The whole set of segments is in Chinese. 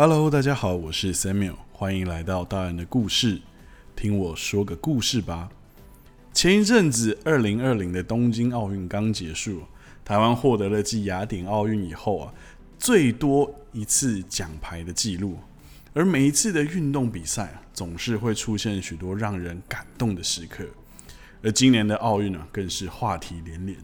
Hello，大家好，我是 Samuel，欢迎来到大人的故事，听我说个故事吧。前一阵子，二零二零的东京奥运刚结束，台湾获得了继雅典奥运以后啊最多一次奖牌的记录。而每一次的运动比赛啊，总是会出现许多让人感动的时刻。而今年的奥运呢，更是话题连连，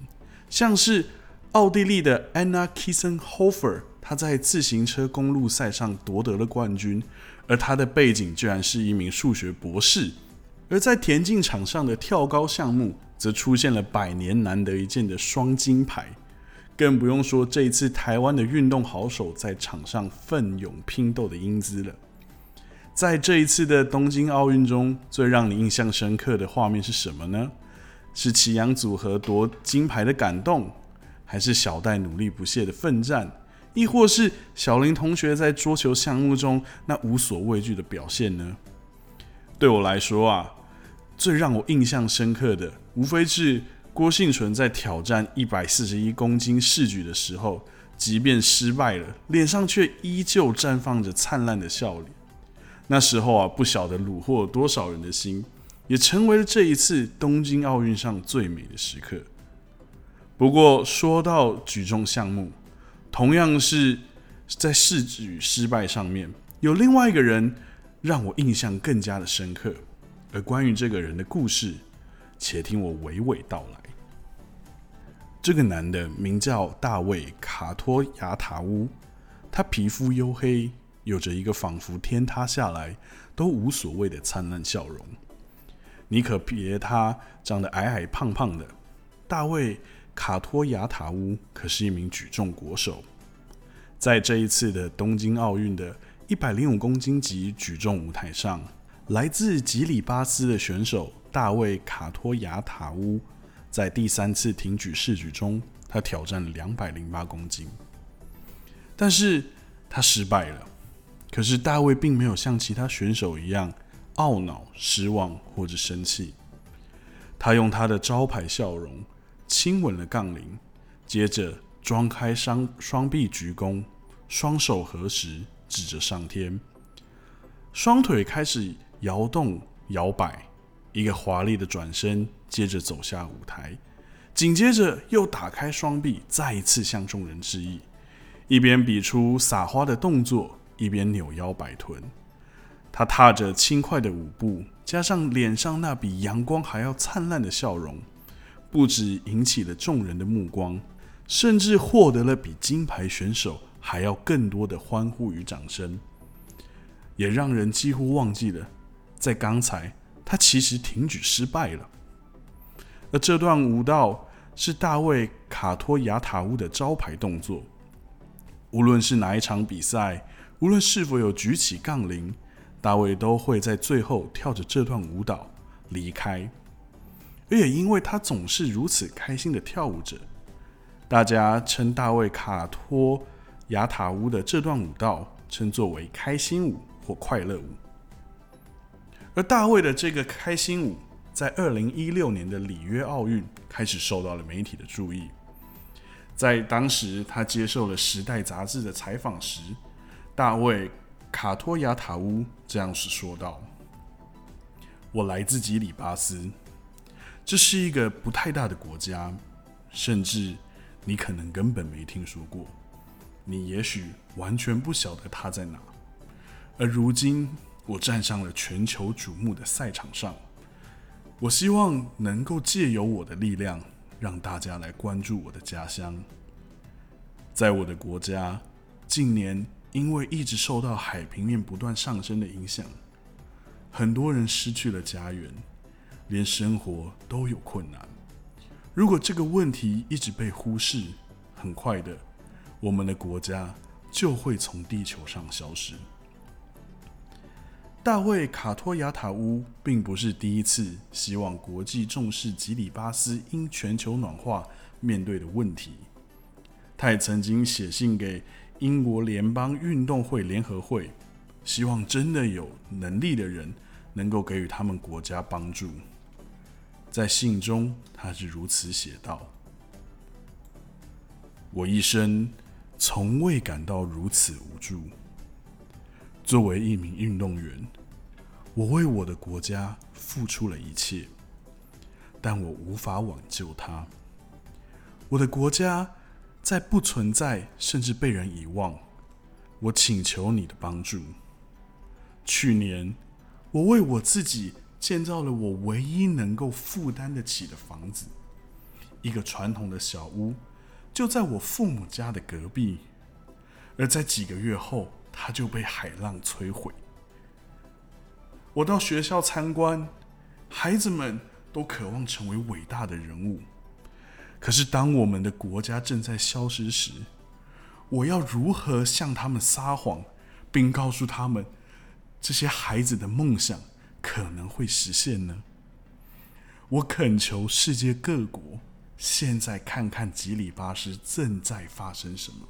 像是奥地利的 Anna Kissenhofer。他在自行车公路赛上夺得了冠军，而他的背景居然是一名数学博士。而在田径场上的跳高项目，则出现了百年难得一见的双金牌。更不用说这一次台湾的运动好手在场上奋勇拼斗的英姿了。在这一次的东京奥运中，最让你印象深刻的画面是什么呢？是祁阳组合夺金牌的感动，还是小戴努力不懈的奋战？亦或是小林同学在桌球项目中那无所畏惧的表现呢？对我来说啊，最让我印象深刻的，无非是郭幸存在挑战一百四十一公斤试举的时候，即便失败了，脸上却依旧绽放着灿烂的笑脸。那时候啊，不晓得虏获多少人的心，也成为了这一次东京奥运上最美的时刻。不过说到举重项目，同样是在试举失败上面，有另外一个人让我印象更加的深刻。而关于这个人的故事，且听我娓娓道来。这个男的名叫大卫·卡托亚塔乌，他皮肤黝黑，有着一个仿佛天塌下来都无所谓的灿烂笑容。你可别他长得矮矮胖胖的，大卫。卡托亚塔乌可是一名举重国手，在这一次的东京奥运的一百零五公斤级举重舞台上，来自吉里巴斯的选手大卫卡托亚塔乌，在第三次挺举试举中，他挑战了两百零八公斤，但是他失败了。可是大卫并没有像其他选手一样懊恼、失望或者生气，他用他的招牌笑容。亲吻了杠铃，接着张开双双臂鞠躬，双手合十，指着上天，双腿开始摇动摇摆，一个华丽的转身，接着走下舞台，紧接着又打开双臂，再一次向众人致意，一边比出撒花的动作，一边扭腰摆臀。他踏着轻快的舞步，加上脸上那比阳光还要灿烂的笑容。不止引起了众人的目光，甚至获得了比金牌选手还要更多的欢呼与掌声，也让人几乎忘记了，在刚才他其实挺举失败了。而这段舞蹈是大卫卡托亚塔乌的招牌动作，无论是哪一场比赛，无论是否有举起杠铃，大卫都会在最后跳着这段舞蹈离开。而也因为他总是如此开心的跳舞着，大家称大卫卡托雅塔乌的这段舞蹈称作为开心舞或快乐舞。而大卫的这个开心舞，在二零一六年的里约奥运开始受到了媒体的注意。在当时，他接受了《时代》杂志的采访时，大卫卡托亚塔乌这样是说道：“我来自吉里巴斯。”这是一个不太大的国家，甚至你可能根本没听说过，你也许完全不晓得它在哪。而如今，我站上了全球瞩目的赛场上，我希望能够借由我的力量，让大家来关注我的家乡。在我的国家，近年因为一直受到海平面不断上升的影响，很多人失去了家园。连生活都有困难。如果这个问题一直被忽视，很快的，我们的国家就会从地球上消失。大卫·卡托亚塔乌并不是第一次希望国际重视吉里巴斯因全球暖化面对的问题。他也曾经写信给英国联邦运动会联合会，希望真的有能力的人能够给予他们国家帮助。在信中，他是如此写道：“我一生从未感到如此无助。作为一名运动员，我为我的国家付出了一切，但我无法挽救它。我的国家在不存在，甚至被人遗忘。我请求你的帮助。去年，我为我自己建造了我唯一能够负担得起的房子，一个传统的小屋，就在我父母家的隔壁。而在几个月后，它就被海浪摧毁。我到学校参观，孩子们都渴望成为伟大的人物。可是，当我们的国家正在消失时，我要如何向他们撒谎，并告诉他们这些孩子的梦想可能会实现呢？我恳求世界各国，现在看看吉里巴斯正在发生什么。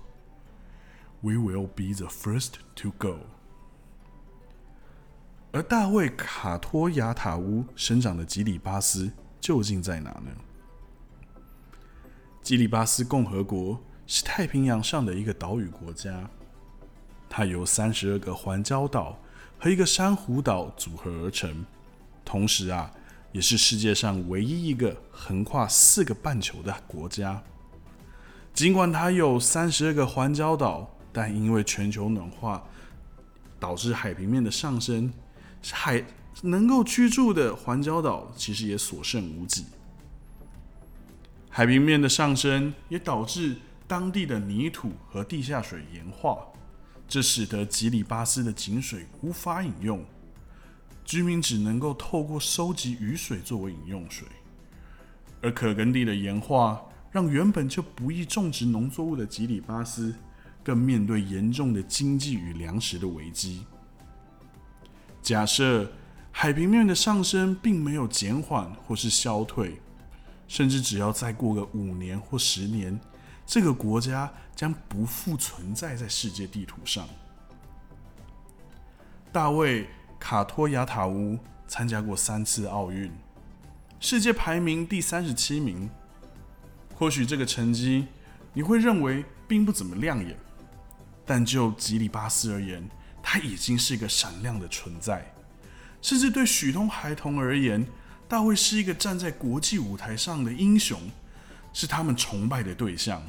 We will be the first to go。而大卫·卡托亚塔乌生长的吉里巴斯究竟在哪呢？吉里巴斯共和国是太平洋上的一个岛屿国家，它由三十二个环礁岛和一个珊瑚岛组合而成，同时啊，也是世界上唯一一个横跨四个半球的国家。尽管它有三十二个环礁岛，但因为全球暖化导致海平面的上升，海能够居住的环礁岛其实也所剩无几。海平面的上升也导致当地的泥土和地下水盐化，这使得吉里巴斯的井水无法饮用，居民只能够透过收集雨水作为饮用水。而可耕地的盐化让原本就不易种植农作物的吉里巴斯。更面对严重的经济与粮食的危机。假设海平面的上升并没有减缓或是消退，甚至只要再过个五年或十年，这个国家将不复存在在世界地图上。大卫·卡托亚塔乌参加过三次奥运，世界排名第三十七名。或许这个成绩你会认为并不怎么亮眼。但就吉里巴斯而言，他已经是一个闪亮的存在。甚至对许多孩童而言，大卫是一个站在国际舞台上的英雄，是他们崇拜的对象。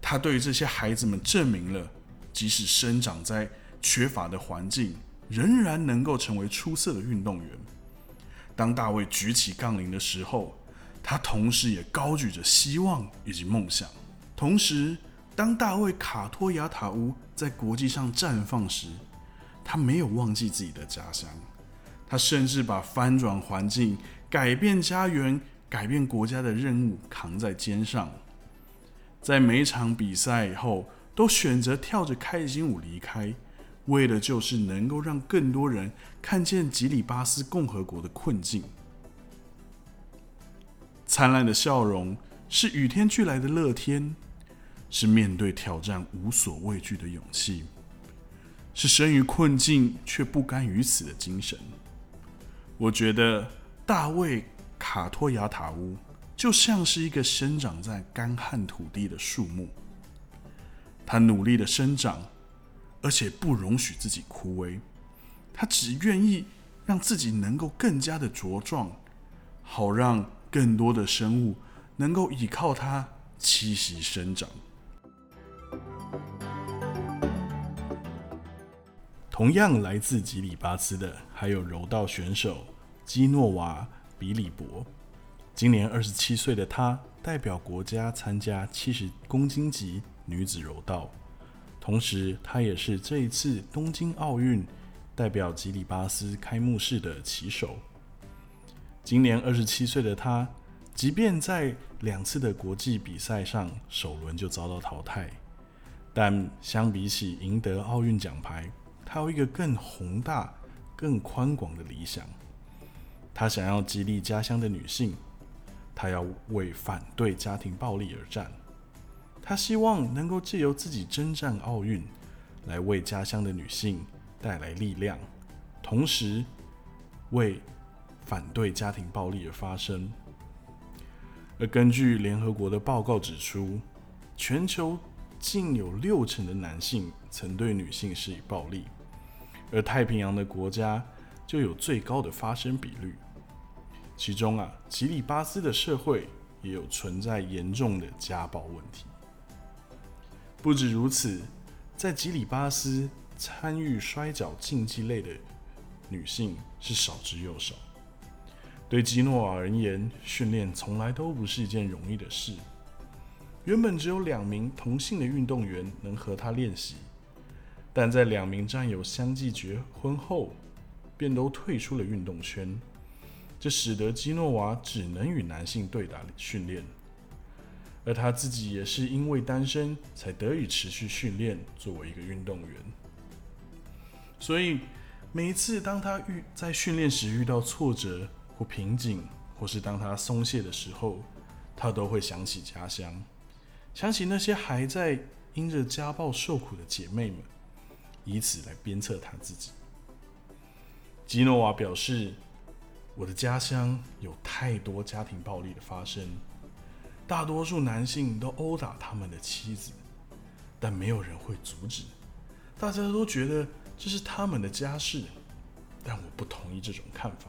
他对这些孩子们证明了，即使生长在缺乏的环境，仍然能够成为出色的运动员。当大卫举起杠铃的时候，他同时也高举着希望以及梦想，同时。当大卫·卡托亚塔乌在国际上绽放时，他没有忘记自己的家乡，他甚至把翻转环境、改变家园、改变国家的任务扛在肩上。在每场比赛后，都选择跳着开心舞离开，为的就是能够让更多人看见吉里巴斯共和国的困境。灿烂的笑容是与天俱来的乐天。是面对挑战无所畏惧的勇气，是生于困境却不甘于此的精神。我觉得大卫·卡托亚塔乌就像是一个生长在干旱土地的树木，他努力的生长，而且不容许自己枯萎。他只愿意让自己能够更加的茁壮，好让更多的生物能够依靠它栖息生长。同样来自吉里巴斯的还有柔道选手基诺瓦比里博。今年二十七岁的他代表国家参加七十公斤级女子柔道，同时他也是这一次东京奥运代表吉里巴斯开幕式的旗手。今年二十七岁的他，即便在两次的国际比赛上首轮就遭到淘汰，但相比起赢得奥运奖牌，他有一个更宏大、更宽广的理想。他想要激励家乡的女性，他要为反对家庭暴力而战。他希望能够借由自己征战奥运，来为家乡的女性带来力量，同时为反对家庭暴力而发声。而根据联合国的报告指出，全球竟有六成的男性曾对女性施以暴力。而太平洋的国家就有最高的发生比率。其中啊，吉里巴斯的社会也有存在严重的家暴问题。不止如此，在吉里巴斯参与摔跤竞技类的女性是少之又少。对基诺瓦而言，训练从来都不是一件容易的事。原本只有两名同性的运动员能和他练习，但在两名战友相继结婚后，便都退出了运动圈。这使得基诺瓦只能与男性对打训练，而他自己也是因为单身才得以持续训练，作为一个运动员。所以每一次当他遇在训练时遇到挫折或瓶颈，或是当他松懈的时候，他都会想起家乡，想起那些还在因着家暴受苦的姐妹们，以此来鞭策他自己。基诺瓦表示。我的家乡有太多家庭暴力的发生，大多数男性都殴打他们的妻子，但没有人会阻止。大家都觉得这是他们的家事，但我不同意这种看法。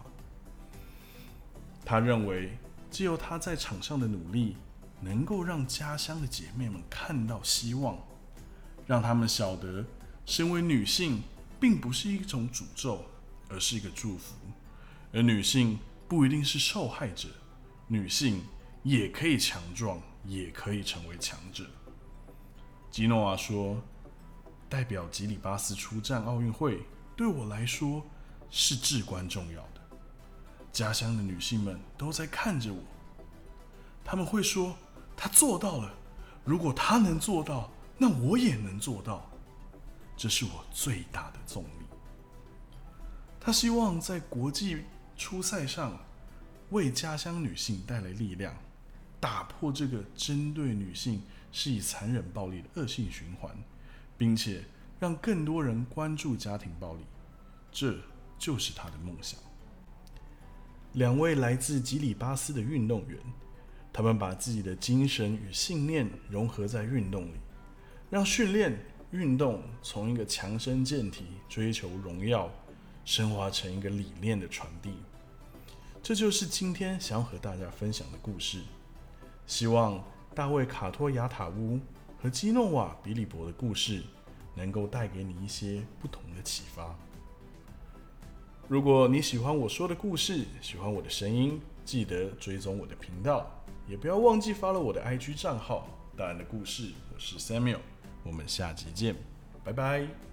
他认为，只有他在场上的努力，能够让家乡的姐妹们看到希望，让他们晓得，身为女性并不是一种诅咒，而是一个祝福。而女性不一定是受害者，女性也可以强壮，也可以成为强者。吉诺瓦说：“代表吉里巴斯出战奥运会，对我来说是至关重要的。家乡的女性们都在看着我，他们会说：‘她做到了。如果她能做到，那我也能做到。’这是我最大的动力。他希望在国际。”初赛上，为家乡女性带来力量，打破这个针对女性是以残忍暴力的恶性循环，并且让更多人关注家庭暴力，这就是他的梦想。两位来自吉里巴斯的运动员，他们把自己的精神与信念融合在运动里，让训练运动从一个强身健体、追求荣耀。升华成一个理念的传递，这就是今天想要和大家分享的故事。希望大卫·卡托亚塔乌和基诺瓦·比利伯的故事能够带给你一些不同的启发。如果你喜欢我说的故事，喜欢我的声音，记得追踪我的频道，也不要忘记发了我的 IG 账号“大人的故事”。我是 Samuel，我们下集见，拜拜。